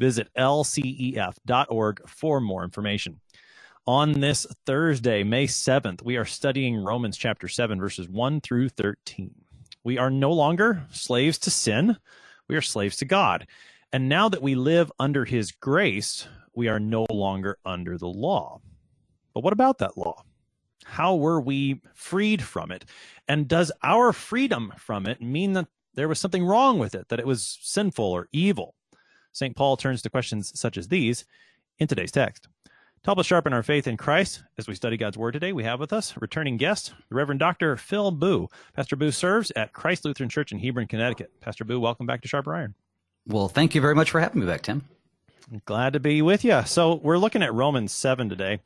Visit lcef.org for more information. On this Thursday, May 7th, we are studying Romans chapter 7, verses 1 through 13. We are no longer slaves to sin, we are slaves to God. And now that we live under his grace, we are no longer under the law. But what about that law? How were we freed from it? And does our freedom from it mean that there was something wrong with it, that it was sinful or evil. St. Paul turns to questions such as these in today's text. To help us sharpen our faith in Christ as we study God's Word today, we have with us returning guest, the Reverend Dr. Phil Boo. Pastor Boo serves at Christ Lutheran Church in Hebron, Connecticut. Pastor Boo, welcome back to Sharper Iron. Well, thank you very much for having me back, Tim. Glad to be with you. So, we're looking at Romans 7 today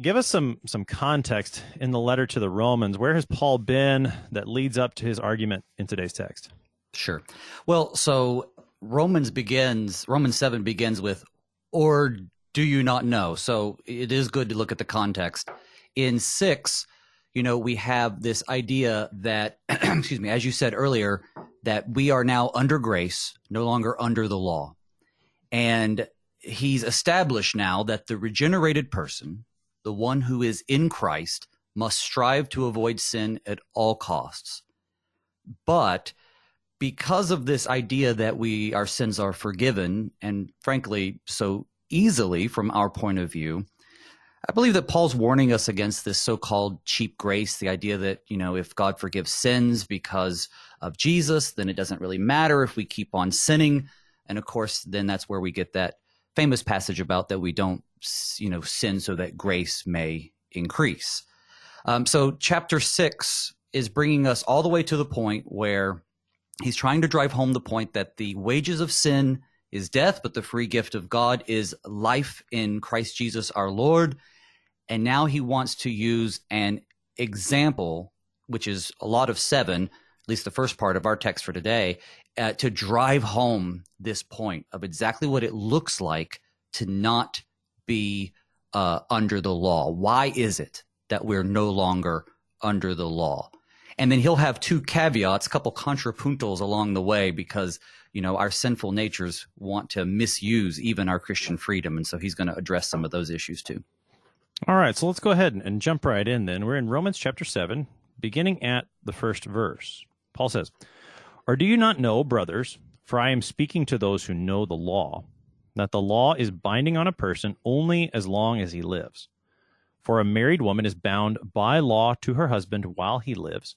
give us some some context in the letter to the Romans. Where has Paul been that leads up to his argument in today's text? Sure. Well, so Romans begins Romans 7 begins with or do you not know? So it is good to look at the context. In 6, you know, we have this idea that excuse me, as you said earlier, that we are now under grace, no longer under the law. And he's established now that the regenerated person the one who is in Christ must strive to avoid sin at all costs. But because of this idea that we our sins are forgiven and frankly so easily from our point of view, I believe that Paul's warning us against this so-called cheap grace, the idea that, you know, if God forgives sins because of Jesus, then it doesn't really matter if we keep on sinning. And of course, then that's where we get that famous passage about that we don't you know sin so that grace may increase. Um, so chapter six is bringing us all the way to the point where he's trying to drive home the point that the wages of sin is death, but the free gift of God is life in Christ Jesus our Lord. And now he wants to use an example, which is a lot of seven, at least the first part of our text for today, uh, to drive home this point of exactly what it looks like to not be uh, under the law? Why is it that we're no longer under the law? And then he'll have two caveats, a couple contrapuntals along the way, because you know our sinful natures want to misuse even our Christian freedom, and so he's going to address some of those issues too. All right, so let's go ahead and jump right in. Then we're in Romans chapter seven, beginning at the first verse. Paul says, "Or do you not know, brothers? For I am speaking to those who know the law." that the law is binding on a person only as long as he lives. For a married woman is bound by law to her husband while he lives,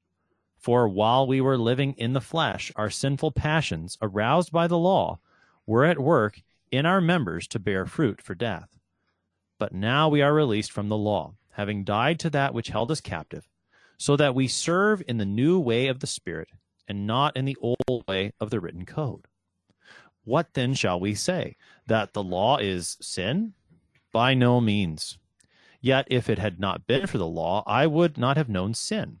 For while we were living in the flesh, our sinful passions, aroused by the law, were at work in our members to bear fruit for death. But now we are released from the law, having died to that which held us captive, so that we serve in the new way of the Spirit, and not in the old way of the written code. What then shall we say? That the law is sin? By no means. Yet if it had not been for the law, I would not have known sin.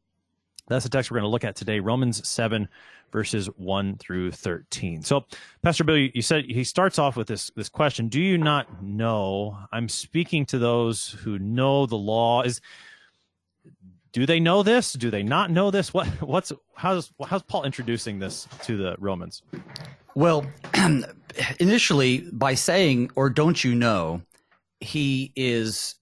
That's the text we're going to look at today, Romans 7, verses 1 through 13. So, Pastor Bill, you said he starts off with this, this question Do you not know? I'm speaking to those who know the law. Is do they know this? Do they not know this? What what's how's how's Paul introducing this to the Romans? Well, initially by saying or don't you know, he is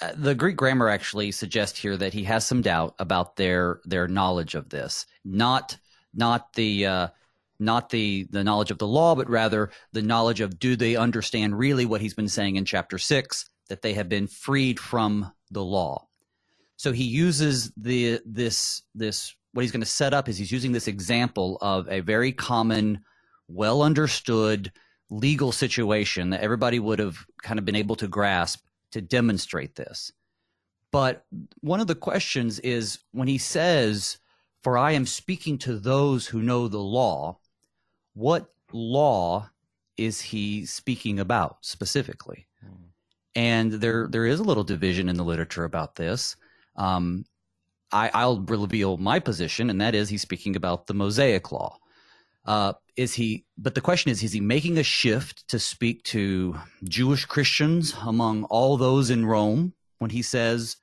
uh, the Greek grammar actually suggests here that he has some doubt about their their knowledge of this, not not the uh, not the the knowledge of the law, but rather the knowledge of do they understand really what he's been saying in chapter six that they have been freed from the law. So he uses the this this what he's going to set up is he's using this example of a very common, well understood legal situation that everybody would have kind of been able to grasp to demonstrate this. But one of the questions is when he says, For I am speaking to those who know the law, what law is he speaking about specifically? Hmm. And there there is a little division in the literature about this. Um, I, will reveal my position, and that is he's speaking about the Mosaic Law. Uh, is he? But the question is, is he making a shift to speak to Jewish Christians among all those in Rome when he says,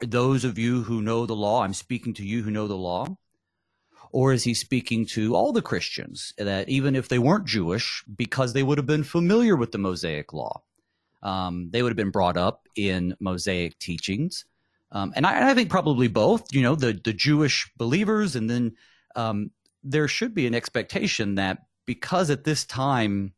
"Those of you who know the law, I'm speaking to you who know the law," or is he speaking to all the Christians that even if they weren't Jewish, because they would have been familiar with the Mosaic Law, um, they would have been brought up in Mosaic teachings. Um, and I, I, think probably both, you know, the, the Jewish believers, and then um, there should be an expectation that because at this time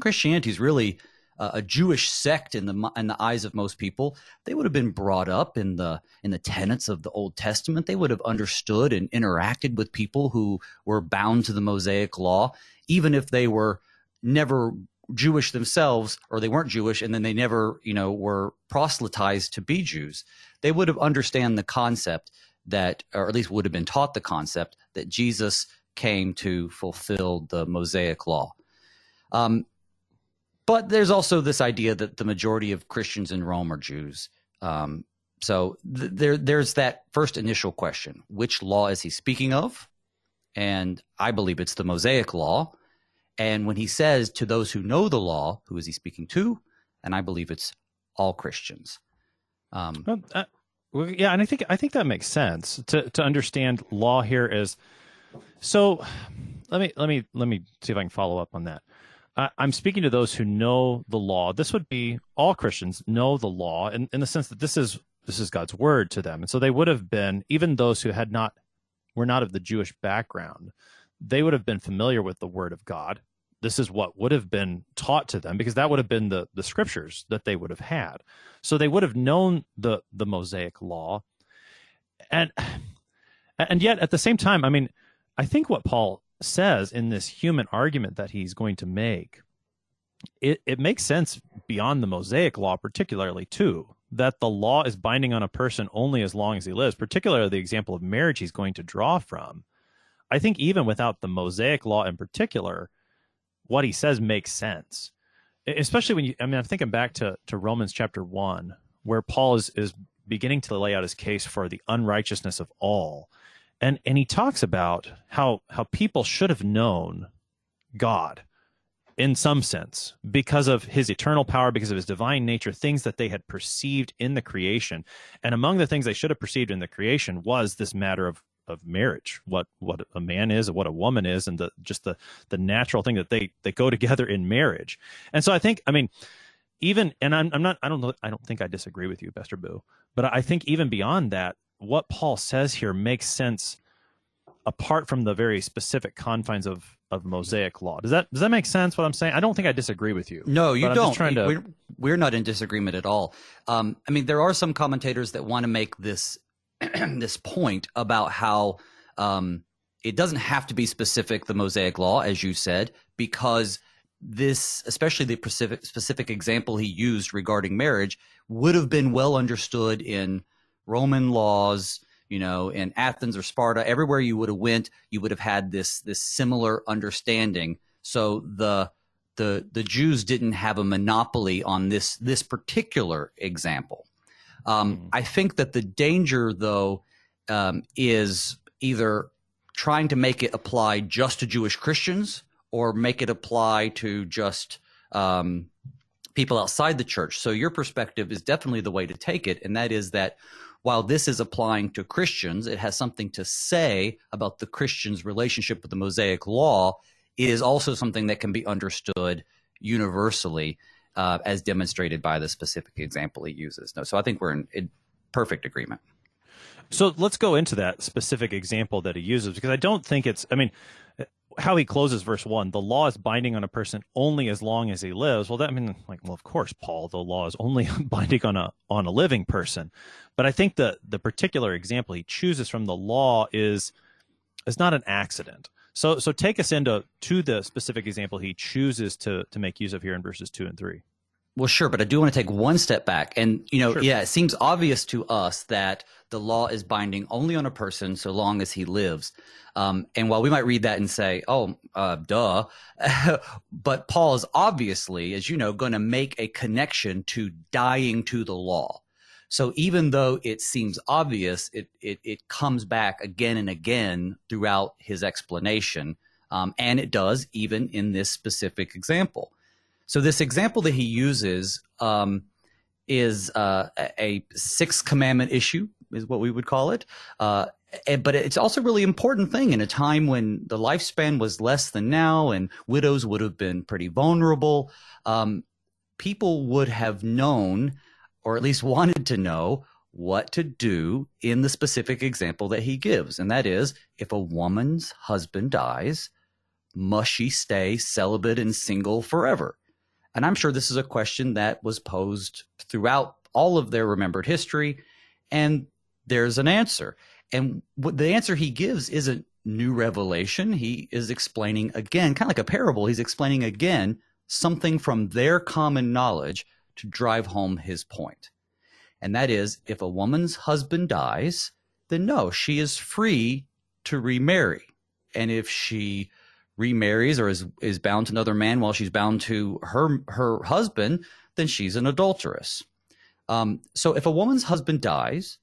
Christianity is really a Jewish sect in the in the eyes of most people, they would have been brought up in the in the tenets of the Old Testament. They would have understood and interacted with people who were bound to the Mosaic law, even if they were never Jewish themselves or they weren't Jewish and then they never, you know, were proselytized to be Jews they would have understand the concept that, or at least would have been taught the concept that Jesus came to fulfill the Mosaic law. Um, but there's also this idea that the majority of Christians in Rome are Jews. Um, so th- there, there's that first initial question: which law is he speaking of? And I believe it's the Mosaic law. And when he says to those who know the law, who is he speaking to? And I believe it's all Christians. Um, well, uh, well, yeah, and I think I think that makes sense to to understand law here is so. Let me let me let me see if I can follow up on that. I'm speaking to those who know the law. This would be all Christians know the law in, in the sense that this is this is God's word to them, and so they would have been even those who had not were not of the Jewish background. They would have been familiar with the word of God this is what would have been taught to them because that would have been the, the scriptures that they would have had. So they would have known the, the Mosaic law. And, and yet at the same time, I mean, I think what Paul says in this human argument that he's going to make, it, it makes sense beyond the Mosaic law, particularly too, that the law is binding on a person only as long as he lives, particularly the example of marriage he's going to draw from. I think even without the Mosaic law in particular, what he says makes sense. Especially when you, I mean, I'm thinking back to, to Romans chapter one, where Paul is, is beginning to lay out his case for the unrighteousness of all. And, and he talks about how, how people should have known God in some sense because of his eternal power, because of his divine nature, things that they had perceived in the creation. And among the things they should have perceived in the creation was this matter of of marriage, what what a man is and what a woman is, and the just the the natural thing that they they go together in marriage. And so I think, I mean, even and I'm I'm not I don't know I don't think I disagree with you, Pastor Boo, but I think even beyond that, what Paul says here makes sense apart from the very specific confines of of Mosaic law. Does that does that make sense? What I'm saying? I don't think I disagree with you. No, you don't. trying to... we're, we're not in disagreement at all. Um, I mean, there are some commentators that want to make this this point about how um, it doesn't have to be specific the Mosaic Law, as you said, because this, especially the specific, specific example he used regarding marriage, would have been well understood in Roman laws. You know, in Athens or Sparta, everywhere you would have went, you would have had this this similar understanding So the the the Jews didn't have a monopoly on this this particular example. Um, mm. I think that the danger, though, um, is either trying to make it apply just to Jewish Christians or make it apply to just um, people outside the church. So your perspective is definitely the way to take it, and that is that while this is applying to Christians, it has something to say about the Christian's relationship with the Mosaic law. It is also something that can be understood universally, uh, as demonstrated by the specific example he uses. No, so I think we're in, in perfect agreement. So let's go into that specific example that he uses because I don't think it's. I mean, how he closes verse one: the law is binding on a person only as long as he lives. Well, that I mean, like, well, of course, Paul, the law is only binding on a on a living person. But I think the the particular example he chooses from the law is is not an accident. So so take us into to the specific example he chooses to to make use of here in verses two and three. Well, sure, but I do want to take one step back. And, you know, sure. yeah, it seems obvious to us that the law is binding only on a person so long as he lives. Um, and while we might read that and say, oh, uh, duh, but Paul is obviously, as you know, going to make a connection to dying to the law. So even though it seems obvious, it, it, it comes back again and again throughout his explanation. Um, and it does even in this specific example. So this example that he uses um, is uh, a sixth commandment issue, is what we would call it. Uh, but it's also a really important thing in a time when the lifespan was less than now, and widows would have been pretty vulnerable. Um, people would have known, or at least wanted to know, what to do in the specific example that he gives. And that is if a woman's husband dies, must she stay celibate and single forever? And I'm sure this is a question that was posed throughout all of their remembered history. And there's an answer. And what the answer he gives isn't new revelation. He is explaining again, kind of like a parable, he's explaining again something from their common knowledge to drive home his point. And that is if a woman's husband dies, then no, she is free to remarry. And if she remarries or is is bound to another man while she's bound to her her husband, then she's an adulteress. Um, so if a woman's husband dies,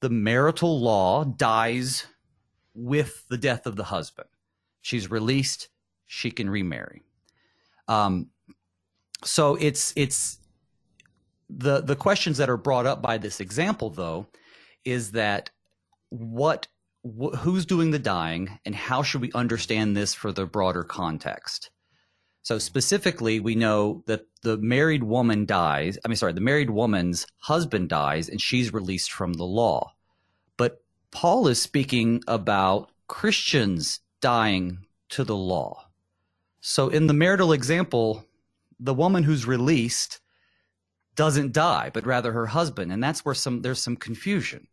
the marital law dies with the death of the husband. She's released; she can remarry. Um, so it's it's the the questions that are brought up by this example, though, is that what wh- who's doing the dying and how should we understand this for the broader context? So specifically, we know that the married woman dies. I mean, sorry, the married woman's husband dies and she's released from the law. But Paul is speaking about Christians dying to the law. So in the marital example, the woman who's released doesn't die, but rather her husband. And that's where some there's some confusion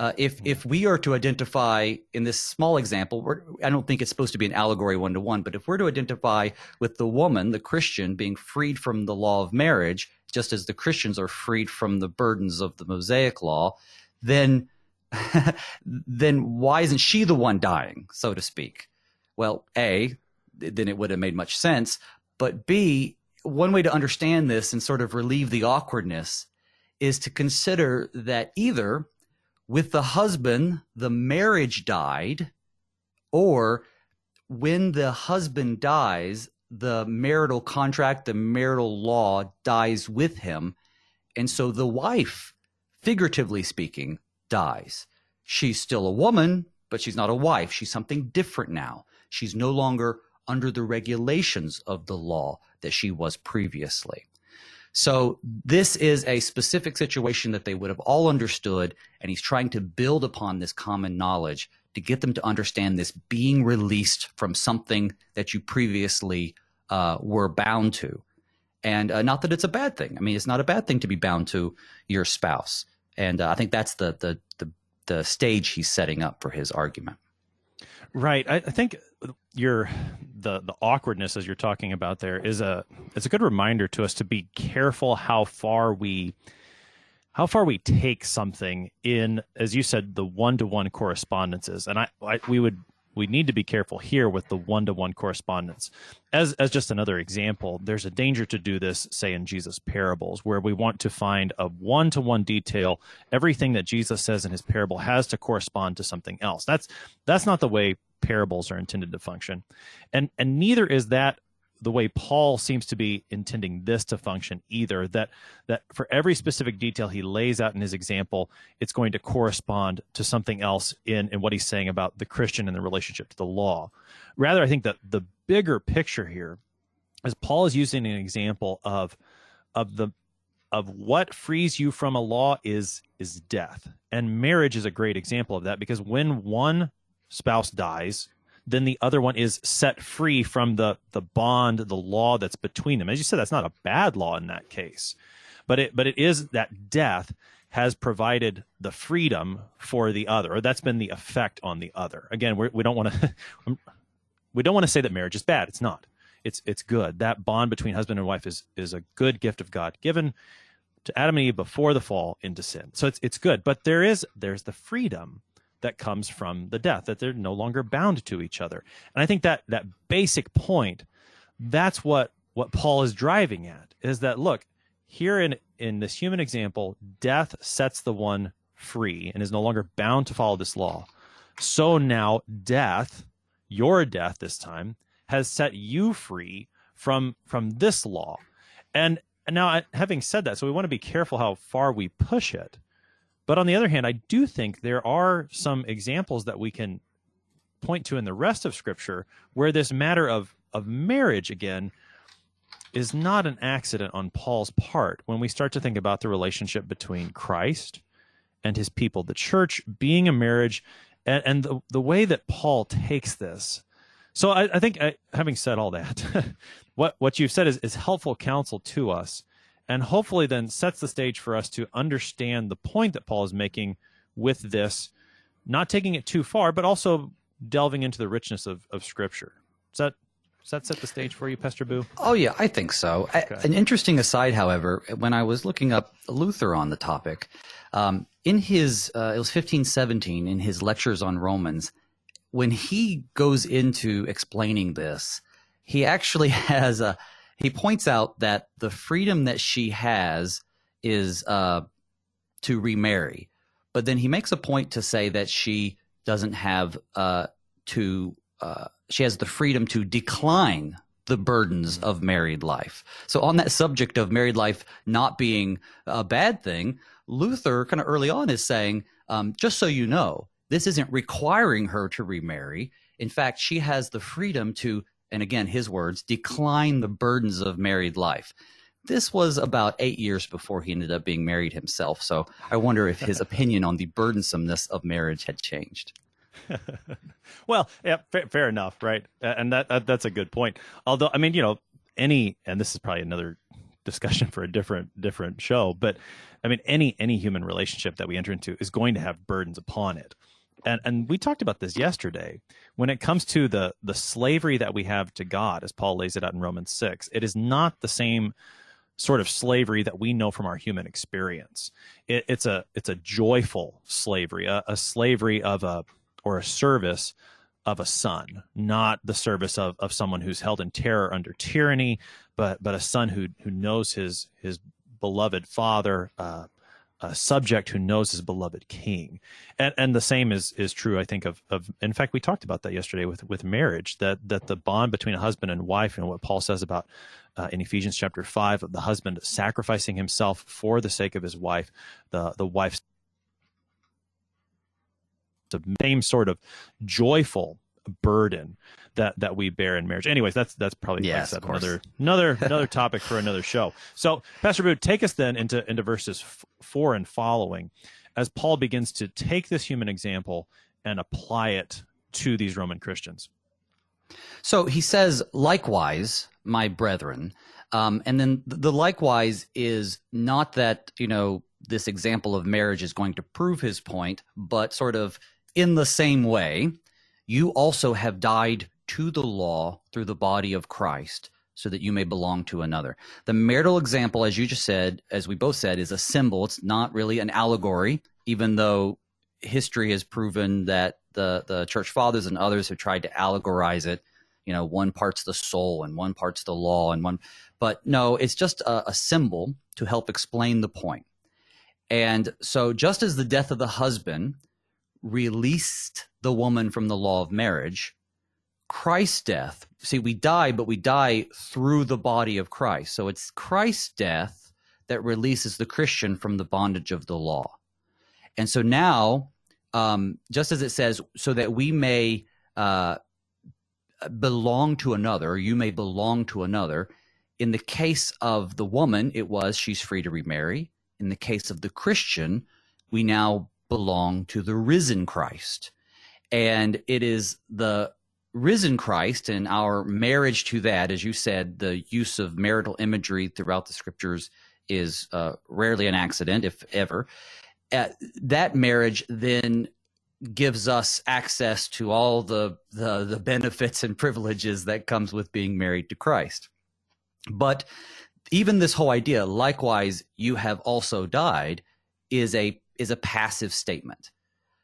uh, if if we are to identify in this small example, I don't think it's supposed to be an allegory one to one, but if we're to identify with the woman, the Christian, being freed from the law of marriage, just as the Christians are freed from the burdens of the Mosaic law, then then why isn't she the one dying, so to speak? Well, a then it would have made much sense, but b one way to understand this and sort of relieve the awkwardness is to consider that either with the husband, the marriage died, or when the husband dies, the marital contract, the marital law dies with him. And so the wife, figuratively speaking, dies. She's still a woman, but she's not a wife. She's something different now. She's no longer under the regulations of the law that she was previously. So this is a specific situation that they would have all understood, and he's trying to build upon this common knowledge to get them to understand this being released from something that you previously uh, were bound to. And uh, not that it's a bad thing. I mean, it's not a bad thing to be bound to your spouse. And uh, I think that's the, the the the stage he's setting up for his argument. Right. I, I think your the the awkwardness as you're talking about there is a it's a good reminder to us to be careful how far we how far we take something in as you said the one to one correspondences and I, I we would we need to be careful here with the one to one correspondence. As as just another example, there's a danger to do this, say in Jesus' parables, where we want to find a one to one detail. Everything that Jesus says in his parable has to correspond to something else. That's that's not the way parables are intended to function. And and neither is that the way Paul seems to be intending this to function either that that for every specific detail he lays out in his example it's going to correspond to something else in in what he's saying about the Christian and the relationship to the law rather I think that the bigger picture here is Paul is using an example of of the of what frees you from a law is is death and marriage is a great example of that because when one spouse dies then the other one is set free from the the bond, the law that's between them. As you said, that's not a bad law in that case, but it but it is that death has provided the freedom for the other, or that's been the effect on the other. Again, we're, we don't want to we don't want to say that marriage is bad. It's not. It's it's good. That bond between husband and wife is is a good gift of God given to Adam and Eve before the fall into sin. So it's it's good, but there is there's the freedom that comes from the death that they're no longer bound to each other. And i think that that basic point that's what what paul is driving at is that look here in in this human example death sets the one free and is no longer bound to follow this law. So now death your death this time has set you free from from this law. And, and now having said that so we want to be careful how far we push it but on the other hand, I do think there are some examples that we can point to in the rest of Scripture where this matter of, of marriage, again, is not an accident on Paul's part when we start to think about the relationship between Christ and his people, the church being a marriage, and, and the, the way that Paul takes this. So I, I think, I, having said all that, what, what you've said is, is helpful counsel to us and hopefully then sets the stage for us to understand the point that Paul is making with this, not taking it too far, but also delving into the richness of, of Scripture. Does that does that set the stage for you, Pastor Boo? Oh yeah, I think so. Okay. An interesting aside, however, when I was looking up Luther on the topic, um, in his uh, it was fifteen seventeen in his lectures on Romans, when he goes into explaining this, he actually has a he points out that the freedom that she has is uh, to remarry, but then he makes a point to say that she doesn't have uh, to. Uh, she has the freedom to decline the burdens of married life. So, on that subject of married life not being a bad thing, Luther, kind of early on, is saying, um, just so you know, this isn't requiring her to remarry. In fact, she has the freedom to and again, his words, decline the burdens of married life. This was about eight years before he ended up being married himself. So I wonder if his opinion on the burdensomeness of marriage had changed. well, yeah, fair, fair, enough, right? And that, that that's a good point. Although, I mean, you know, any, and this is probably another discussion for a different different show, but I mean, any any human relationship that we enter into is going to have burdens upon it and and we talked about this yesterday. When it comes to the the slavery that we have to God as Paul lays it out in Romans 6 it is not the same sort of slavery that we know from our human experience. It, it's a it's a joyful slavery a, a slavery of a or a service of a son not the service of of someone who's held in terror under tyranny but but a son who who knows his his beloved father uh, a subject who knows his beloved king. And, and the same is, is true, I think, of, of, in fact, we talked about that yesterday with, with marriage, that, that the bond between a husband and wife and what Paul says about uh, in Ephesians chapter five of the husband sacrificing himself for the sake of his wife, the, the wife's the same sort of joyful burden that that we bear in marriage. Anyways, that's that's probably yes, like another another another topic for another show. So, Pastor Boo, take us then into into verses f- four and following, as Paul begins to take this human example and apply it to these Roman Christians. So he says, likewise, my brethren. Um, and then the likewise is not that, you know, this example of marriage is going to prove his point, but sort of in the same way, you also have died to the law through the body of Christ so that you may belong to another. The marital example, as you just said, as we both said, is a symbol. It's not really an allegory, even though history has proven that the the church fathers and others have tried to allegorize it. You know, one part's the soul and one part's the law and one, but no, it's just a, a symbol to help explain the point. And so, just as the death of the husband released the woman from the law of marriage, Christ's death, see, we die, but we die through the body of Christ. So it's Christ's death that releases the Christian from the bondage of the law. And so now, um, just as it says, so that we may uh, belong to another, you may belong to another. In the case of the woman, it was she's free to remarry. In the case of the Christian, we now belong to the risen Christ. And it is the risen Christ and our marriage to that, as you said, the use of marital imagery throughout the scriptures is uh, rarely an accident, if ever. Uh, that marriage then gives us access to all the, the the benefits and privileges that comes with being married to Christ. But even this whole idea, likewise, you have also died, is a is a passive statement.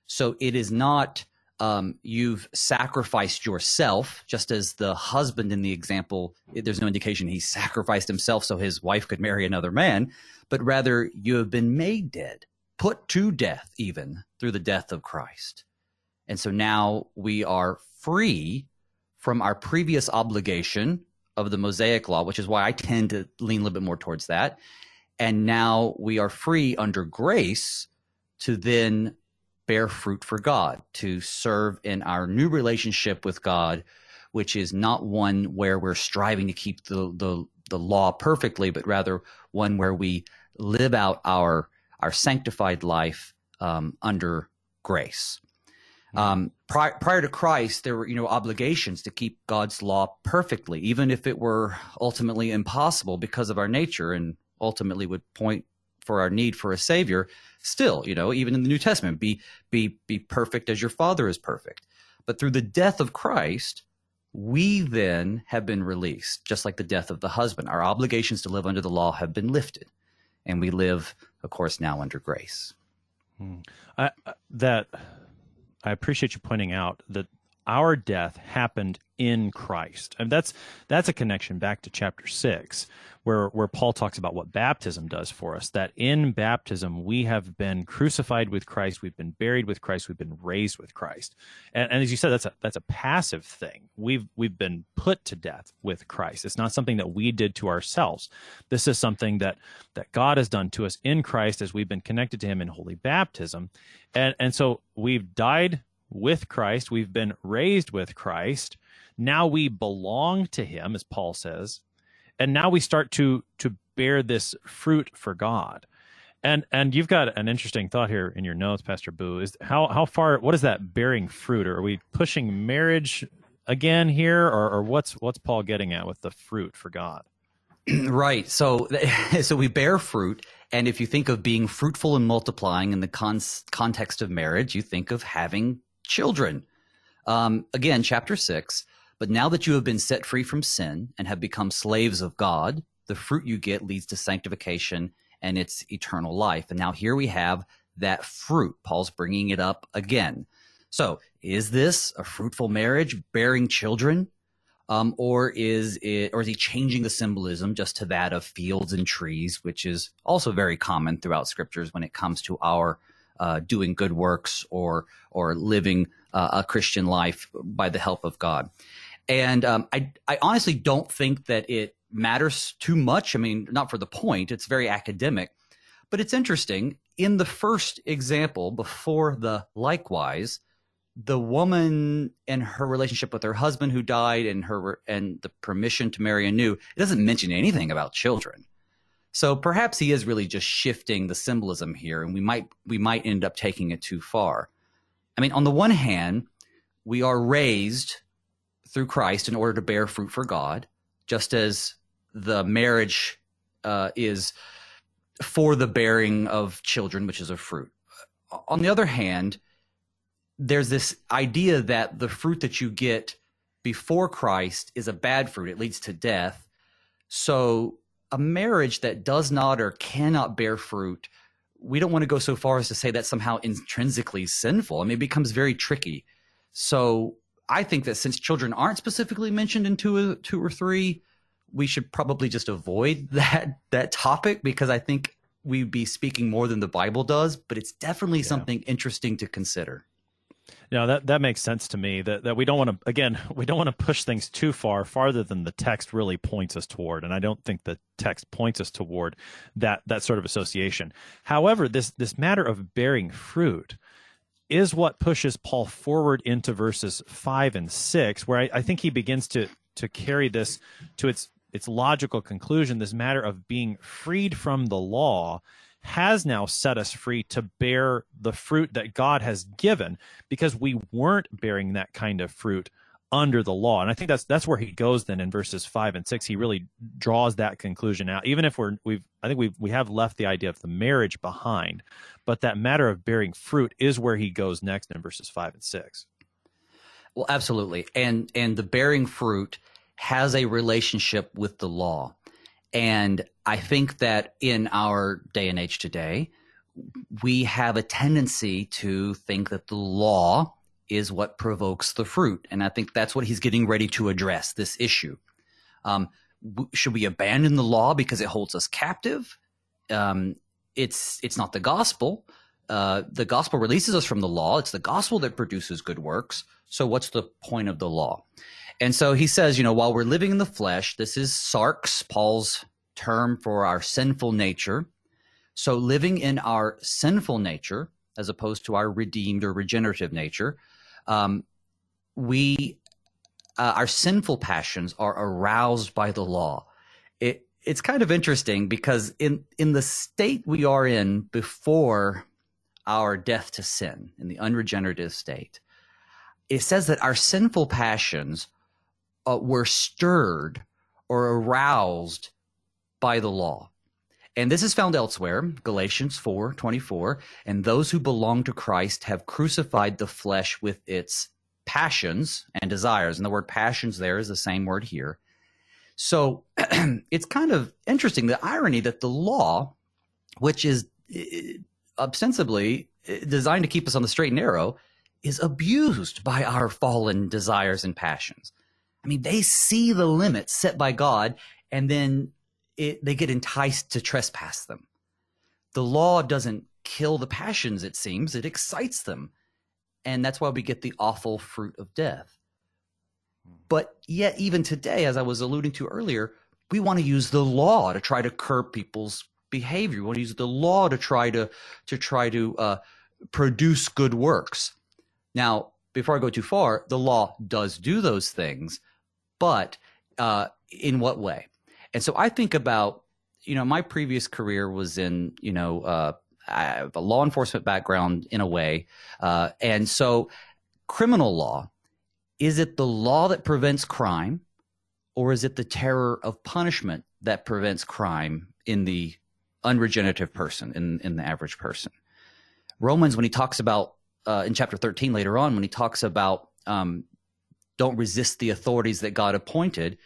So it is not um, you've sacrificed yourself, just as the husband in the example, there's no indication he sacrificed himself so his wife could marry another man, but rather you have been made dead, put to death even through the death of Christ. And so now we are free from our previous obligation of the Mosaic law, which is why I tend to lean a little bit more towards that. And now we are free under grace to then bear fruit for God, to serve in our new relationship with God, which is not one where we're striving to keep the, the, the law perfectly, but rather one where we live out our, our sanctified life um, under grace. Hmm. Um, prior, prior to Christ, there were you know obligations to keep God's law perfectly, even if it were ultimately impossible because of our nature, and ultimately would point for our need for a savior still you know even in the new testament be be be perfect as your father is perfect. But through the death of christ we then have been released just like the death of the husband. Our obligations to live under the law have been lifted and we live of course now under grace. Hmm. I, that i appreciate you pointing out that our death happened in Christ. And that's that's a connection back to chapter 6 where where Paul talks about what baptism does for us that in baptism we have been crucified with Christ, we've been buried with Christ, we've been raised with Christ. And, and as you said that's a that's a passive thing. We've we've been put to death with Christ. It's not something that we did to ourselves. This is something that that God has done to us in Christ as we've been connected to him in holy baptism. And and so we've died with Christ, we've been raised with Christ. Now we belong to him as Paul says. And now we start to to bear this fruit for God. And and you've got an interesting thought here in your notes, Pastor Boo. Is how how far what is that bearing fruit? Or are we pushing marriage again here, or, or what's what's Paul getting at with the fruit for God? right. So so we bear fruit, and if you think of being fruitful and multiplying in the con- context of marriage, you think of having children. Um, again, chapter six. But now that you have been set free from sin and have become slaves of God, the fruit you get leads to sanctification and its eternal life. And now here we have that fruit. Paul's bringing it up again. So, is this a fruitful marriage, bearing children? Um, or is it, or is he changing the symbolism just to that of fields and trees, which is also very common throughout scriptures when it comes to our uh, doing good works or or living uh, a Christian life by the help of God. And um, I I honestly don't think that it matters too much. I mean, not for the point. It's very academic, but it's interesting. In the first example, before the likewise, the woman and her relationship with her husband who died and her and the permission to marry anew, it doesn't mention anything about children. So perhaps he is really just shifting the symbolism here, and we might we might end up taking it too far. I mean, on the one hand, we are raised through Christ in order to bear fruit for God, just as the marriage uh, is for the bearing of children, which is a fruit. On the other hand, there's this idea that the fruit that you get before Christ is a bad fruit, it leads to death. So a marriage that does not or cannot bear fruit, we don't want to go so far as to say that's somehow intrinsically sinful. I mean, it becomes very tricky. So I think that since children aren't specifically mentioned in two, two or three, we should probably just avoid that that topic because I think we'd be speaking more than the Bible does. But it's definitely yeah. something interesting to consider. No, that that makes sense to me. That that we don't want to again, we don't want to push things too far, farther than the text really points us toward. And I don't think the text points us toward that that sort of association. However, this this matter of bearing fruit is what pushes Paul forward into verses five and six, where I, I think he begins to to carry this to its its logical conclusion. This matter of being freed from the law has now set us free to bear the fruit that God has given because we weren't bearing that kind of fruit under the law. And I think that's that's where he goes then in verses 5 and 6 he really draws that conclusion out even if we're we've I think we we have left the idea of the marriage behind but that matter of bearing fruit is where he goes next in verses 5 and 6. Well absolutely. And and the bearing fruit has a relationship with the law. And I think that in our day and age today, we have a tendency to think that the law is what provokes the fruit. And I think that's what he's getting ready to address this issue. Um, should we abandon the law because it holds us captive? Um, it's it's not the gospel. Uh, the gospel releases us from the law. It's the gospel that produces good works. So what's the point of the law? And so he says, you know, while we're living in the flesh, this is sarx, Paul's term for our sinful nature. So living in our sinful nature, as opposed to our redeemed or regenerative nature, um, we uh, our sinful passions are aroused by the law. It, it's kind of interesting because in in the state we are in before our death to sin, in the unregenerative state, it says that our sinful passions uh, were stirred or aroused by the law. And this is found elsewhere, Galatians 4 24. And those who belong to Christ have crucified the flesh with its passions and desires. And the word passions there is the same word here. So it's kind of interesting the irony that the law, which is eh, ostensibly eh, designed to keep us on the straight and narrow, is abused by our fallen desires and passions. I mean, they see the limits set by God and then it, they get enticed to trespass them. The law doesn't kill the passions, it seems, it excites them. And that's why we get the awful fruit of death. But yet, even today, as I was alluding to earlier, we want to use the law to try to curb people's behavior. We want to use the law to try to to try to uh, produce good works. Now, before I go too far, the law does do those things, but uh, in what way? And so I think about, you know, my previous career was in, you know, uh, I have a law enforcement background in a way. Uh, and so criminal law, is it the law that prevents crime or is it the terror of punishment that prevents crime in the unregenerative person, in, in the average person? Romans, when he talks about, uh, in chapter 13 later on, when he talks about um, don't resist the authorities that God appointed,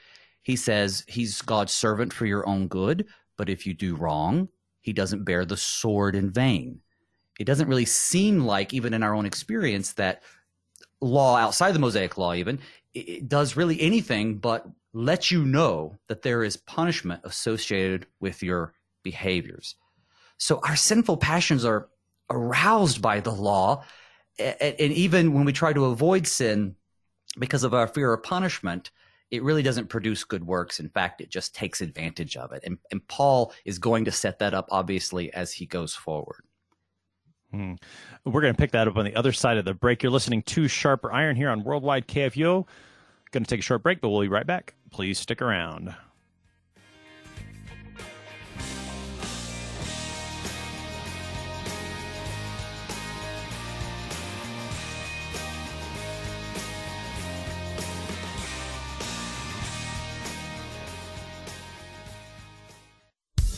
he says he's God's servant for your own good, but if you do wrong, he doesn't bear the sword in vain. It doesn't really seem like, even in our own experience, that law outside the Mosaic law, even, it does really anything but let you know that there is punishment associated with your behaviors. So our sinful passions are aroused by the law. And even when we try to avoid sin because of our fear of punishment, it really doesn't produce good works. In fact, it just takes advantage of it. And, and Paul is going to set that up, obviously, as he goes forward. Hmm. We're going to pick that up on the other side of the break. You're listening to Sharper Iron here on Worldwide KFUO. Going to take a short break, but we'll be right back. Please stick around.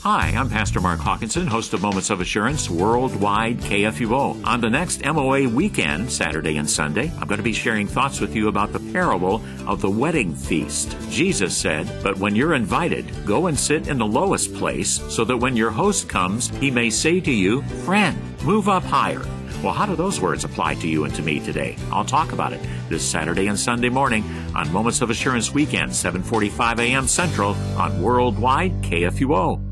Hi, I'm Pastor Mark Hawkinson, host of Moments of Assurance Worldwide KFUO. On the next MOA weekend, Saturday and Sunday, I'm going to be sharing thoughts with you about the parable of the wedding feast. Jesus said, But when you're invited, go and sit in the lowest place, so that when your host comes, he may say to you, Friend, move up higher. Well, how do those words apply to you and to me today? I'll talk about it this Saturday and Sunday morning on Moments of Assurance Weekend, 7:45 a.m. Central on Worldwide KFUO.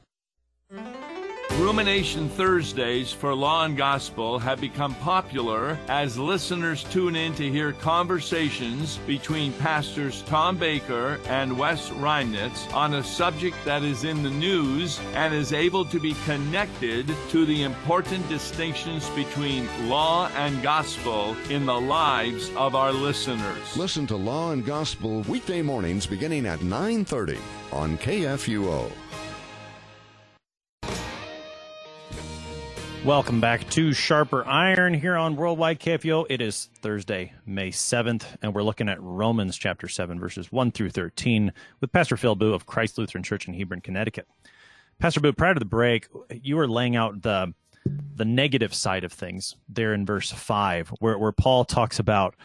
Rumination Thursdays for Law and Gospel have become popular as listeners tune in to hear conversations between pastors Tom Baker and Wes Reimnitz on a subject that is in the news and is able to be connected to the important distinctions between law and gospel in the lives of our listeners. Listen to Law and Gospel weekday mornings beginning at 9:30 on KFUO. Welcome back to Sharper Iron here on Worldwide KFUO. It is Thursday, May 7th, and we're looking at Romans chapter 7, verses 1 through 13 with Pastor Phil Boo of Christ Lutheran Church in Hebron, Connecticut. Pastor Boo, prior to the break, you were laying out the the negative side of things there in verse 5, where, where Paul talks about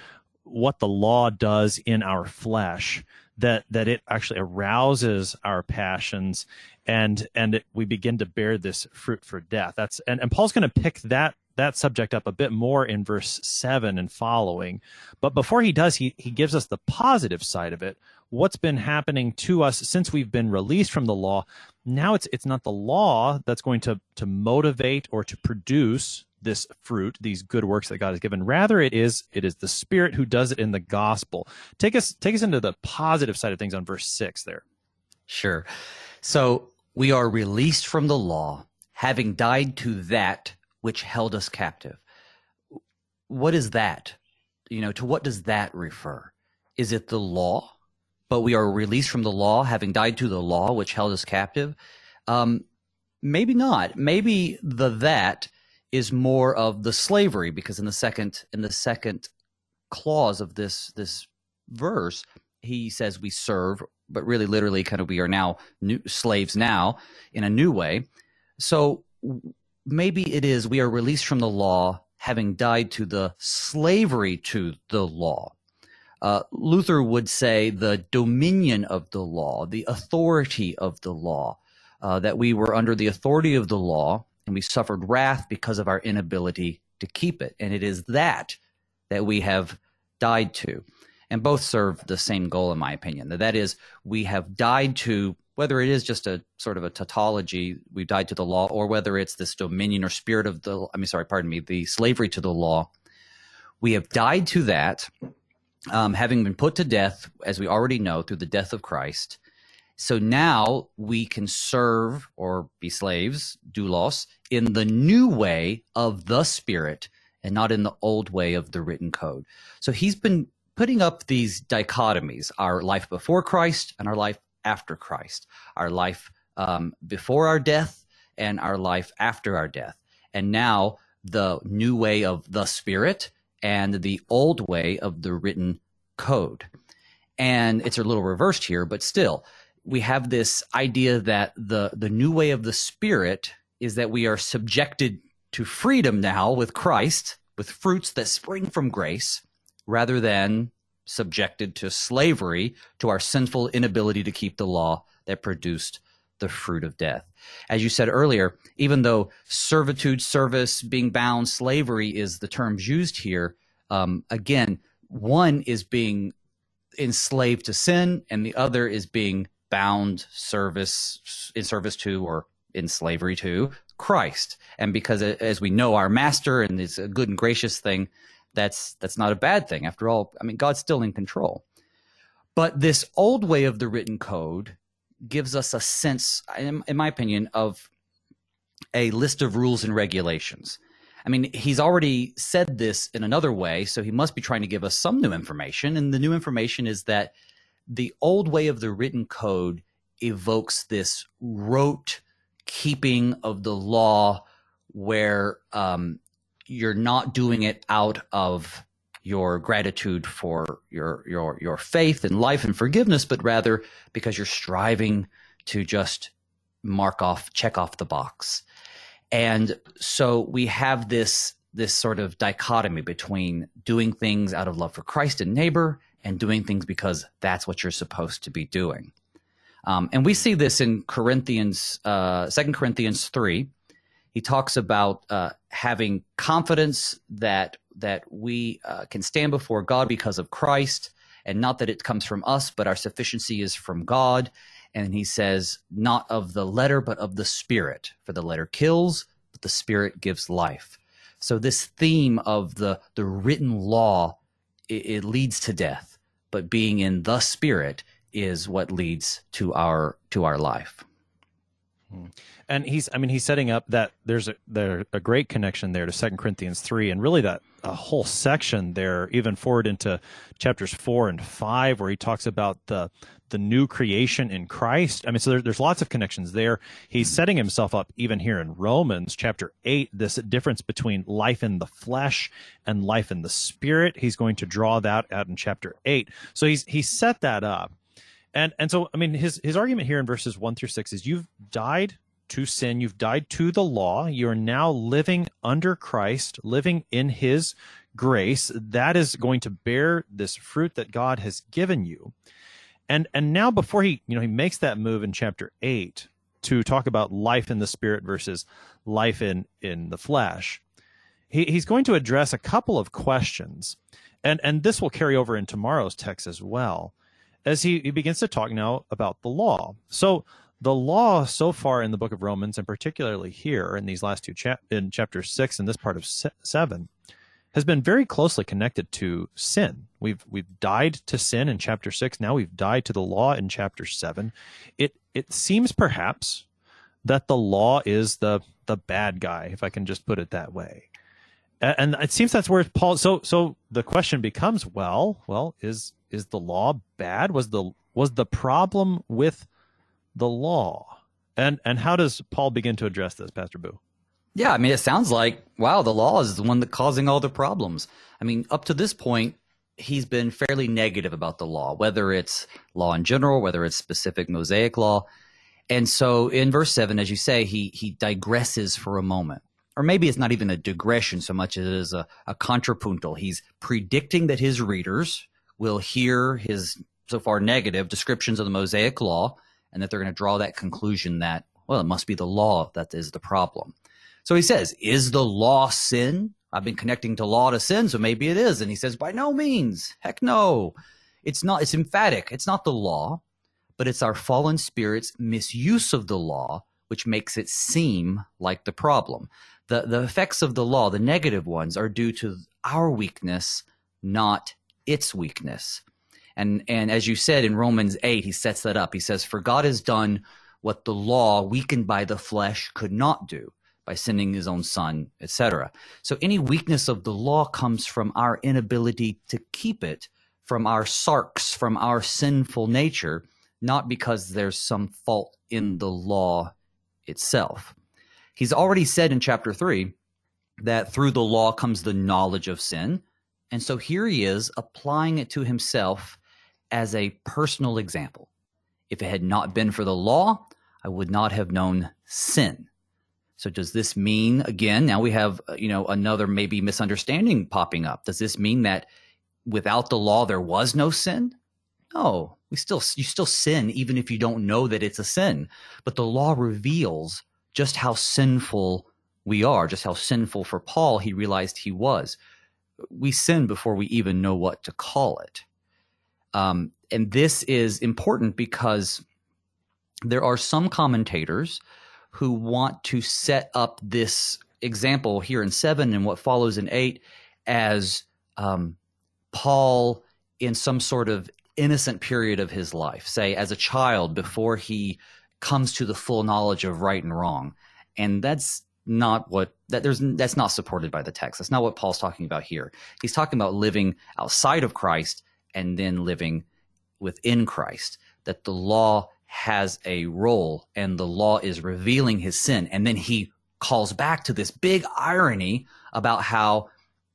what the law does in our flesh that that it actually arouses our passions and and we begin to bear this fruit for death that's and, and paul's going to pick that that subject up a bit more in verse 7 and following but before he does he he gives us the positive side of it what's been happening to us since we've been released from the law now it's it's not the law that's going to to motivate or to produce this fruit, these good works that God has given. Rather, it is it is the Spirit who does it in the gospel. Take us take us into the positive side of things on verse six there. Sure. So we are released from the law, having died to that which held us captive. What is that? You know, to what does that refer? Is it the law? But we are released from the law, having died to the law which held us captive. Um, maybe not. Maybe the that is more of the slavery because in the second in the second clause of this this verse he says we serve but really literally kind of we are now new slaves now in a new way so maybe it is we are released from the law having died to the slavery to the law uh, luther would say the dominion of the law the authority of the law uh, that we were under the authority of the law and we suffered wrath because of our inability to keep it. And it is that that we have died to. And both serve the same goal, in my opinion. That is, we have died to, whether it is just a sort of a tautology, we've died to the law, or whether it's this dominion or spirit of the, I mean, sorry, pardon me, the slavery to the law. We have died to that, um, having been put to death, as we already know, through the death of Christ. So now we can serve or be slaves, do doulos, in the new way of the Spirit and not in the old way of the written code. So he's been putting up these dichotomies our life before Christ and our life after Christ, our life um, before our death and our life after our death. And now the new way of the Spirit and the old way of the written code. And it's a little reversed here, but still, we have this idea that the the new way of the spirit is that we are subjected to freedom now with Christ, with fruits that spring from grace, rather than subjected to slavery to our sinful inability to keep the law that produced the fruit of death. As you said earlier, even though servitude, service, being bound, slavery is the terms used here, um, again, one is being enslaved to sin, and the other is being bound service in service to or in slavery to Christ. And because as we know our master and it's a good and gracious thing, that's that's not a bad thing. After all, I mean God's still in control. But this old way of the written code gives us a sense in, in my opinion of a list of rules and regulations. I mean, he's already said this in another way, so he must be trying to give us some new information. And the new information is that the old way of the written code evokes this rote keeping of the law where um, you're not doing it out of your gratitude for your your your faith and life and forgiveness, but rather because you're striving to just mark off, check off the box. And so we have this this sort of dichotomy between doing things out of love for Christ and neighbor and doing things because that's what you're supposed to be doing. Um, and we see this in Corinthians, uh, 2 Corinthians 3. He talks about uh, having confidence that that we uh, can stand before God because of Christ, and not that it comes from us, but our sufficiency is from God. And he says, not of the letter, but of the Spirit. For the letter kills, but the Spirit gives life. So this theme of the the written law it, it leads to death, but being in the Spirit is what leads to our to our life. And he's, I mean, he's setting up that there's a there a great connection there to Second Corinthians three, and really that a whole section there, even forward into chapters four and five, where he talks about the the new creation in Christ. I mean, so there, there's lots of connections there. He's setting himself up even here in Romans chapter eight, this difference between life in the flesh and life in the spirit. He's going to draw that out in chapter eight. So he's he set that up. And and so I mean his his argument here in verses 1 through 6 is you've died to sin, you've died to the law, you're now living under Christ, living in his grace. That is going to bear this fruit that God has given you. And and now before he, you know, he makes that move in chapter 8 to talk about life in the spirit versus life in in the flesh. He, he's going to address a couple of questions. And and this will carry over in tomorrow's text as well as he, he begins to talk now about the law. So the law so far in the book of Romans, and particularly here in these last two chap in chapter six and this part of seven, has been very closely connected to sin. We've we've died to sin in chapter six. Now we've died to the law in chapter seven. It it seems perhaps that the law is the the bad guy, if I can just put it that way. And it seems that's where Paul. So so the question becomes, well, well, is is the law bad? Was the was the problem with the law? And and how does Paul begin to address this, Pastor Boo? Yeah, I mean, it sounds like wow, the law is the one that causing all the problems. I mean, up to this point, he's been fairly negative about the law, whether it's law in general, whether it's specific Mosaic law. And so in verse seven, as you say, he he digresses for a moment. Or maybe it's not even a digression so much as it is a, a contrapuntal. He's predicting that his readers, will hear his so far negative descriptions of the Mosaic law and that they're going to draw that conclusion that, well, it must be the law that is the problem. So he says, Is the law sin? I've been connecting to law to sin, so maybe it is. And he says, By no means. Heck no. It's not, it's emphatic. It's not the law, but it's our fallen spirit's misuse of the law which makes it seem like the problem. The, the effects of the law, the negative ones, are due to our weakness, not its weakness. And and as you said in Romans 8, he sets that up. He says, For God has done what the law, weakened by the flesh, could not do by sending his own son, etc. So any weakness of the law comes from our inability to keep it, from our sarx, from our sinful nature, not because there's some fault in the law itself. He's already said in chapter 3 that through the law comes the knowledge of sin. And so here he is applying it to himself as a personal example. If it had not been for the law, I would not have known sin. So does this mean again, now we have, uh, you know, another maybe misunderstanding popping up. Does this mean that without the law there was no sin? No, we still you still sin even if you don't know that it's a sin. But the law reveals just how sinful we are, just how sinful for Paul he realized he was we sin before we even know what to call it. Um, and this is important because there are some commentators who want to set up this example here in seven and what follows in eight as um, Paul in some sort of innocent period of his life, say as a child before he comes to the full knowledge of right and wrong. And that's not what that there's that's not supported by the text. That's not what Paul's talking about here. He's talking about living outside of Christ and then living within Christ. That the law has a role and the law is revealing his sin and then he calls back to this big irony about how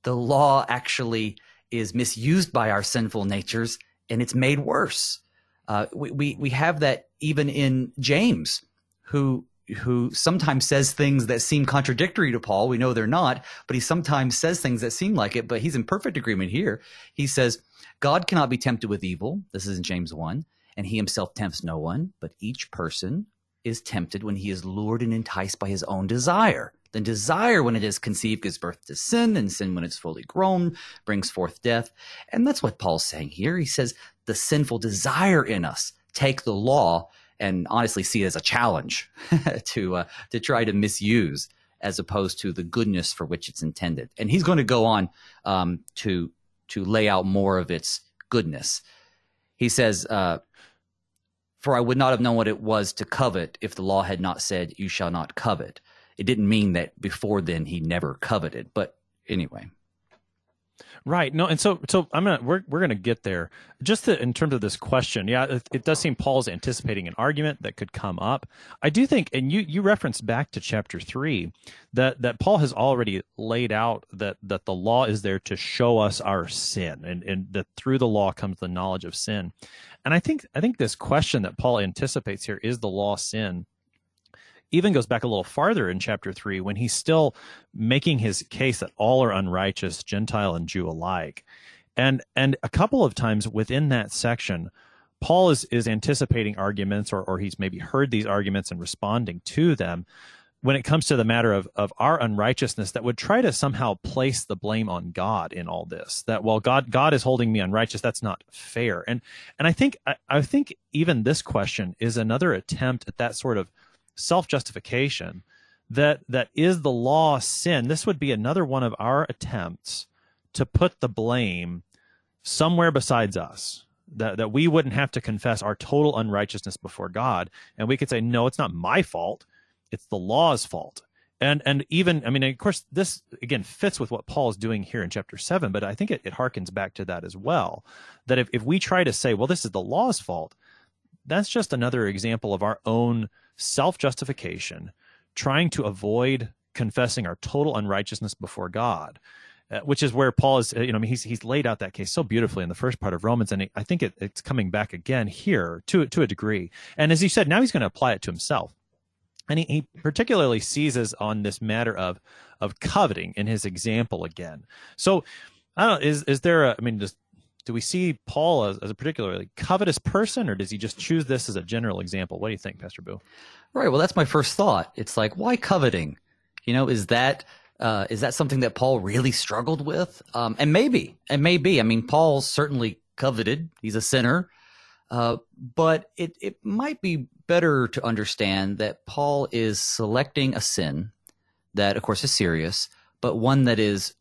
the law actually is misused by our sinful natures and it's made worse. Uh, we, we, we have that even in James, who who sometimes says things that seem contradictory to Paul. We know they're not, but he sometimes says things that seem like it, but he's in perfect agreement here. He says, God cannot be tempted with evil. This is in James 1. And he himself tempts no one, but each person is tempted when he is lured and enticed by his own desire. Then desire, when it is conceived, gives birth to sin, and sin, when it's fully grown, brings forth death. And that's what Paul's saying here. He says the sinful desire in us take the law and honestly see it as a challenge to uh, to try to misuse as opposed to the goodness for which it's intended. And he's going to go on um, to to lay out more of its goodness. He says, uh, "For I would not have known what it was to covet if the law had not said, You shall not covet." It didn't mean that before then he never coveted, but anyway. Right. No, and so so I'm gonna we're we're gonna get there. Just to, in terms of this question, yeah, it, it, does seem Paul's anticipating an argument that could come up. I do think, and you you referenced back to chapter three, that that Paul has already laid out that that the law is there to show us our sin, and and that through the law comes the knowledge of sin. And I think I think this question that Paul anticipates here is the law sin even goes back a little farther in chapter 3 when he's still making his case that all are unrighteous gentile and jew alike and and a couple of times within that section paul is is anticipating arguments or or he's maybe heard these arguments and responding to them when it comes to the matter of, of our unrighteousness that would try to somehow place the blame on God in all this. That well, God God is holding me unrighteous. That's not fair. And and I think I, I think even this question is another attempt at that sort of self justification that that is the law sin. This would be another one of our attempts to put the blame somewhere besides us. That, that we wouldn't have to confess our total unrighteousness before God. And we could say, no, it's not my fault. It's the law's fault. And, and even, I mean, of course, this again fits with what Paul is doing here in chapter seven, but I think it, it harkens back to that as well. That if, if we try to say, well, this is the law's fault, that's just another example of our own self justification, trying to avoid confessing our total unrighteousness before God. Uh, which is where Paul is, uh, you know, I mean, he's he's laid out that case so beautifully in the first part of Romans, and I think it, it's coming back again here to to a degree. And as you said, now he's going to apply it to himself, and he, he particularly seizes on this matter of of coveting in his example again. So, I don't know, is is there a, I mean, just do we see Paul as, as, a particularly covetous person, or does he just choose this as a general example? What do you think, Pastor Boo? Right. Well, that's my first thought. It's like, why coveting? You know, is that uh, is that something that Paul really struggled with? Um, and maybe, and maybe. I mean, Paul certainly coveted. He's a sinner, uh, but it it might be better to understand that Paul is selecting a sin that, of course, is serious, but one that is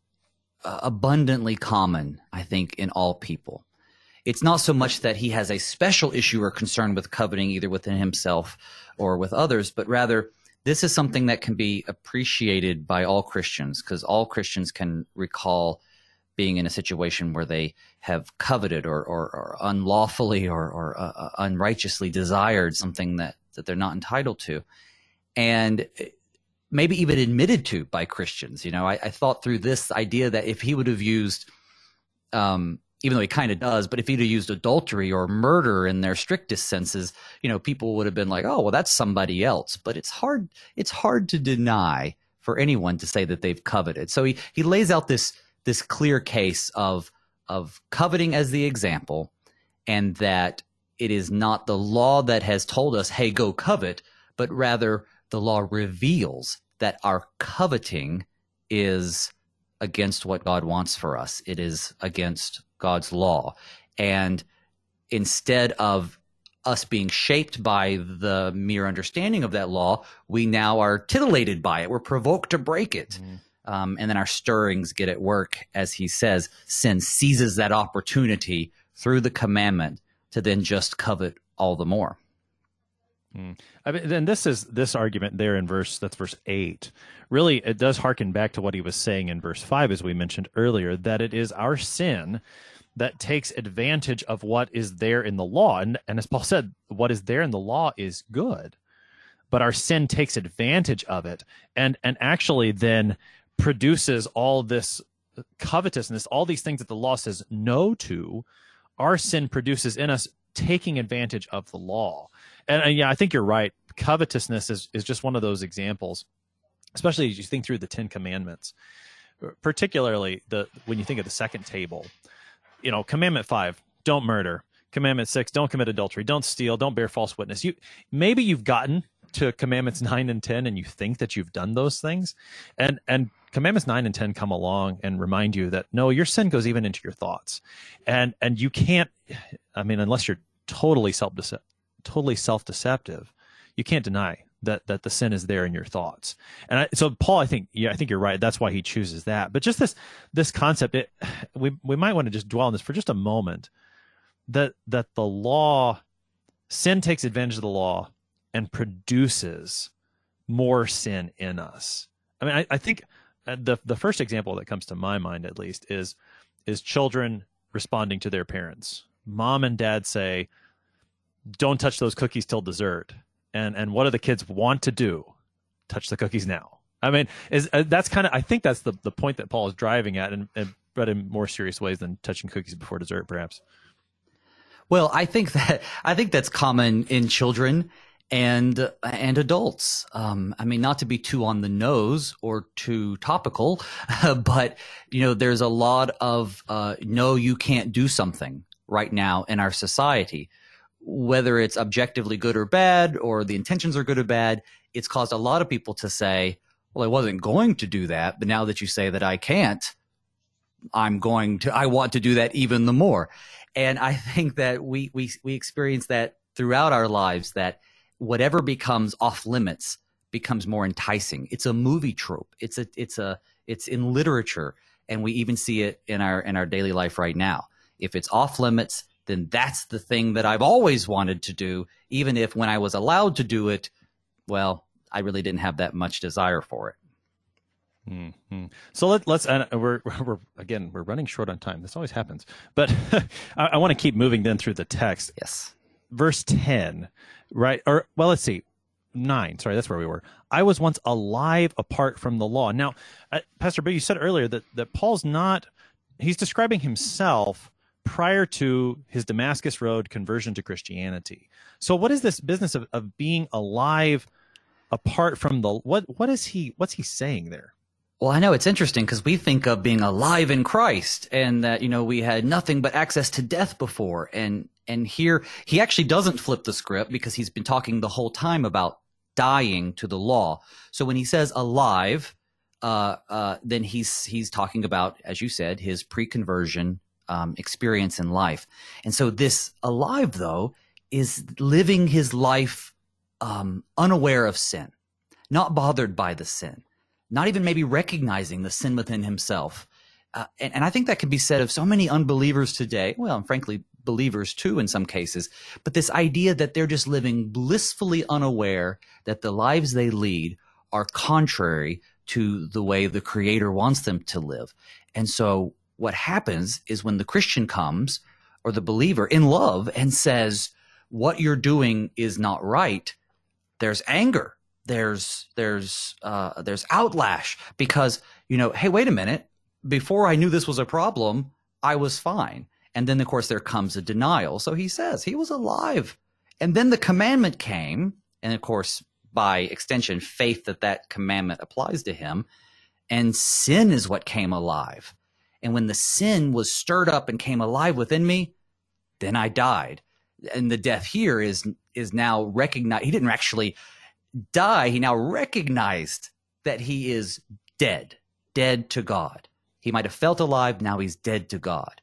abundantly common, I think, in all people. It's not so much that he has a special issue or concern with coveting either within himself or with others, but rather this is something that can be appreciated by all Christians because all Christians can recall being in a situation where they have coveted or, or, or unlawfully or, or uh, uh unrighteously desired something that, that they're not entitled to. And maybe even admitted to by Christians. You know, I, I thought through this idea that if he would have used, um, even though he kind of does, but if he'd have used adultery or murder in their strictest senses, you know, people would have been like, "Oh, well, that's somebody else." But it's hard. It's hard to deny for anyone to say that they've coveted. So he he lays out this this clear case of of coveting as the example, and that it is not the law that has told us, "Hey, go covet," but rather the law reveals that our coveting is against what God wants for us. It is against God's law. And instead of us being shaped by the mere understanding of that law, we now are titillated by it. We're provoked to break it. Mm. Um, and then our stirrings get at work, as he says, sin seizes that opportunity through the commandment to then just covet all the more. Mm. I mean, then this is this argument there in verse that's verse eight. Really, it does harken back to what he was saying in verse five, as we mentioned earlier, that it is our sin that takes advantage of what is there in the law, and and as Paul said, what is there in the law is good, but our sin takes advantage of it and and actually then produces all this covetousness, all these things that the law says no to, our sin produces in us taking advantage of the law. And, and yeah, I think you're right. Covetousness is, is just one of those examples, especially as you think through the Ten Commandments, uh, particularly the when you think of the second table. You know, Commandment five: don't murder. Commandment six: don't commit adultery. Don't steal. Don't bear false witness. You maybe you've gotten to Commandments nine and ten, and you think that you've done those things, and and Commandments nine and ten come along and remind you that no, your sin goes even into your thoughts, and and you can't. I mean, unless you're totally self totally self deceptive, you can't deny that that the sin is there in your thoughts. And I, so Paul, I think yeah, I think you're right. That's why he chooses that. But just this this concept, it, we we might want to just dwell on this for just a moment. That that the law, sin takes advantage of the law and produces more sin in us. I mean, I, I think uh, the the first example that comes to my mind, at least, is is children responding to their parents. Mom and dad say, "Don't touch those cookies till dessert," and and what do the kids want to do? Touch the cookies now. I mean, is uh, that's kind of I think that's the the point that Paul is driving at, and, and but in more serious ways than touching cookies before dessert, perhaps. Well, I think that I think that's common in children and and adults. Um, I mean, not to be too on the nose or too topical, but you know, there's a lot of uh, no, you can't do something right now in our society, whether it's objectively good or bad, or the intentions are good or bad. It's caused a lot of people to say, "Well, I wasn't going to do that, but now that you say that I can't, I'm going to. I want to do that even the more." And I think that we we we experience that throughout our lives that whatever becomes off limits becomes more enticing. It's a movie trope. It's a it's a it's in literature and we even see it in our in our daily life right now. If it's off limits, then that's the thing that I've always wanted to do even if when I was allowed to do it, well, I really didn't have that much desire for it. Mm-hmm. So let, us and we're, we're again we're running short on time. This always happens, but I, I want to keep moving then through the text. Yes, verse ten right? Or well, let's see, nine. Sorry, that's where we were. I was once alive apart from the law. Now, uh, Pastor Bill, you said earlier that that Paul's not. He's describing himself prior to his Damascus Road conversion to Christianity. So, what is this business of, of being alive apart from the what? What is he? What's he saying there? Well, I know it's interesting because we think of being alive in Christ and that, you know, we had nothing but access to death before. And, and here he actually doesn't flip the script because he's been talking the whole time about dying to the law. So when he says alive, uh, uh, then he's, he's talking about, as you said, his pre-conversion, um, experience in life. And so this alive though is living his life, um, unaware of sin, not bothered by the sin not even maybe recognizing the sin within himself. Uh, and, and I think that can be said of so many unbelievers today. Well, and frankly, believers too in some cases. But this idea that they're just living blissfully unaware that the lives they lead are contrary to the way the Creator wants them to live. And so what happens is when the Christian comes or the believer in love and says, what you're doing is not right, there's anger there's there's uh, there's outlash because you know hey wait a minute. Before I knew this was a problem I was fine. And then of course there comes a denial. So he says he was alive. And then the commandment came. And of course by extension faith that that commandment applies to him. And sin is what came alive and when the sin was stirred up and came alive within me then I died and the death here is is now recognized he didn't actually die, he now recognized that he is dead, dead to God. He might have felt alive, now he's dead to God.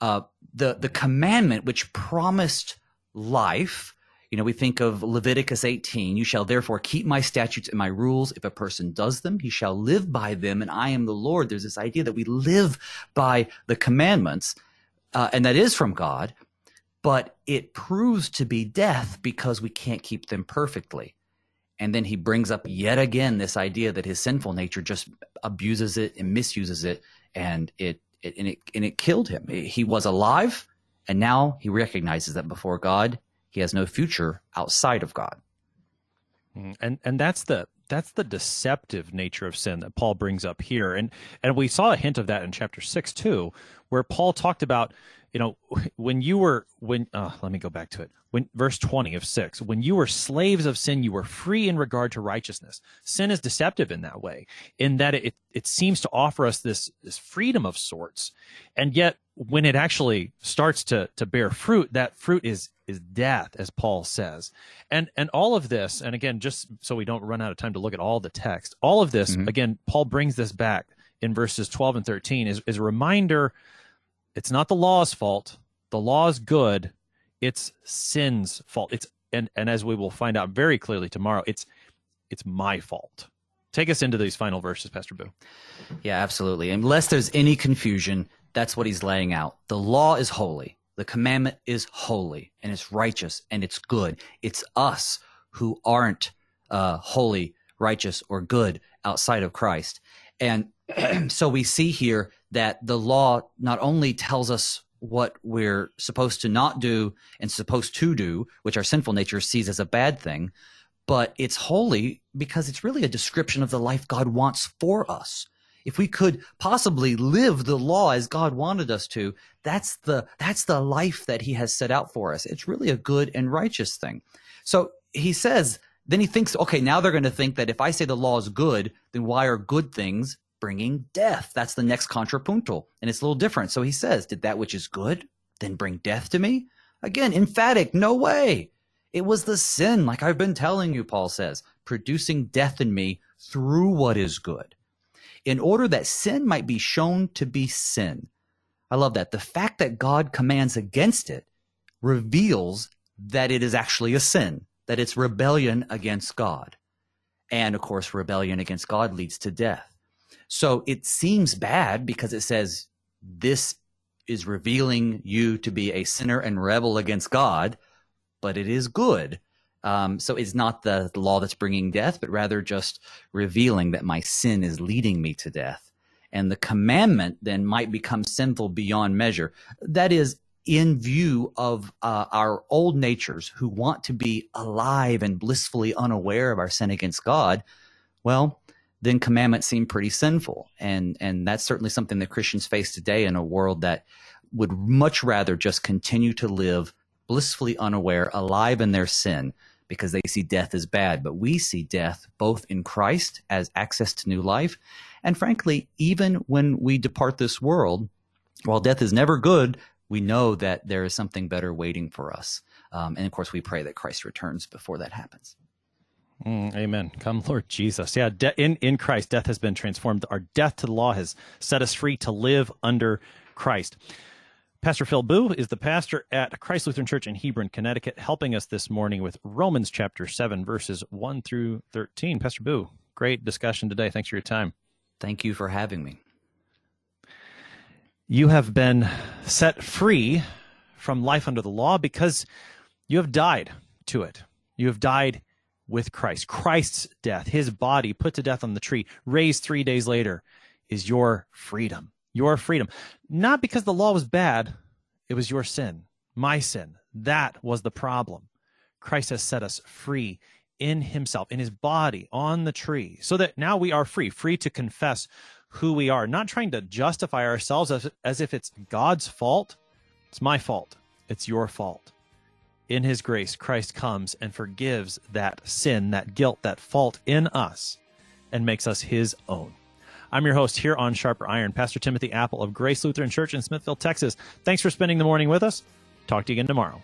Uh, the the commandment which promised life. You know, we think of Leviticus 18, you shall therefore keep my statutes and my rules. If a person does them, he shall live by them, and I am the Lord. There's this idea that we live by the commandments, uh, and that is from God, but it proves to be death because we can't keep them perfectly. And then he brings up yet again this idea that his sinful nature just abuses it and misuses it, and it, it and it and it killed him. He was alive, and now he recognizes that before God, he has no future outside of God. Mm, and and that's the that's the deceptive nature of sin that Paul brings up here. And and we saw a hint of that in chapter 6 too, where Paul talked about, you know, when you were when uh, let me go back to it. When verse 20 of 6, when you were slaves of sin, you were free in regard to righteousness. Sin is deceptive in that way, in that it it seems to offer us this this freedom of sorts. And yet when it actually starts to to bear fruit, that fruit is is death, as Paul says. And and all of this, and again, just so we don't run out of time to look at all the text, all of this, mm-hmm. again, Paul brings this back in verses 12 and 13 is, is a reminder it's not the law's fault. The law is good. It's sin's fault. It's and and as we will find out very clearly tomorrow, it's it's my fault. Take us into these final verses, Pastor Boo. Yeah, absolutely. Unless there's any confusion, that's what he's laying out. The law is holy. The commandment is holy and it's righteous and it's good. It's us who aren't uh, holy, righteous, or good outside of Christ. And so we see here that the law not only tells us what we're supposed to not do and supposed to do, which our sinful nature sees as a bad thing, but it's holy because it's really a description of the life God wants for us if we could possibly live the law as God wanted us to, that's the that's the life that he has set out for us. It's really a good and righteous thing. So he says, then he thinks, okay, now they're going to think that if I say the law is good, then why are good things bringing death? That's the next contrapuntal, and it's a little different. So he says, did that which is good then bring death to me? Again, emphatic, no way. It was the sin, like I've been telling you, Paul says, producing death in me through what is good in order that sin might be shown to be sin. I love that. The fact that God commands against it reveals that it is actually a sin, that it's rebellion against God. And of course, rebellion against God leads to death. So it seems bad because it says this is revealing you to be a sinner and rebel against God, but it is good um, so it's not the, the law that's bringing death, but rather just revealing that my sin is leading me to death. And the commandment then might become sinful beyond measure. That is, in view of uh, our old natures who want to be alive and blissfully unaware of our sin against God, well, then commandments seem pretty sinful. And, and that's certainly something that Christians face today in a world that would much rather just continue to live blissfully unaware, alive in their sin, because they see death as bad. But we see death both in Christ as access to new life. And frankly, even when we depart this world, while death is never good, we know that there is something better waiting for us. Um, and of course, we pray that Christ returns before that happens. Mm, amen. Come, Lord Jesus. Yeah, de- in in Christ, death has been transformed. Our death to the law has set us free to live under Christ. Pastor Phil Booe is the pastor at Christ Lutheran Church in Hebron, Connecticut, helping us this morning with Romans chapter 7, verses 1 through 13. Pastor Booe, great discussion today. Thanks for your time. Thank you for having me. You have been set free from life under the law because you have died to it. You have died with Christ. Christ's death, his body put to death on the tree, raised three days later, is your freedom your freedom. Not because the law was bad, it was your sin, my sin. That was the problem. Christ has set us free in himself, in his body, on the tree, so that now we are free, free to confess who we are, not trying to justify ourselves as, as if it's God's fault. It's my fault. It's your fault. In his grace, Christ comes and forgives that sin, that guilt, that fault in us, and makes us his own. I'm your host here on Sharper Iron, Pastor Timothy Appel of Grace Lutheran Church in Smithville, Texas. Thanks for spending the morning with us. Talk to you again tomorrow.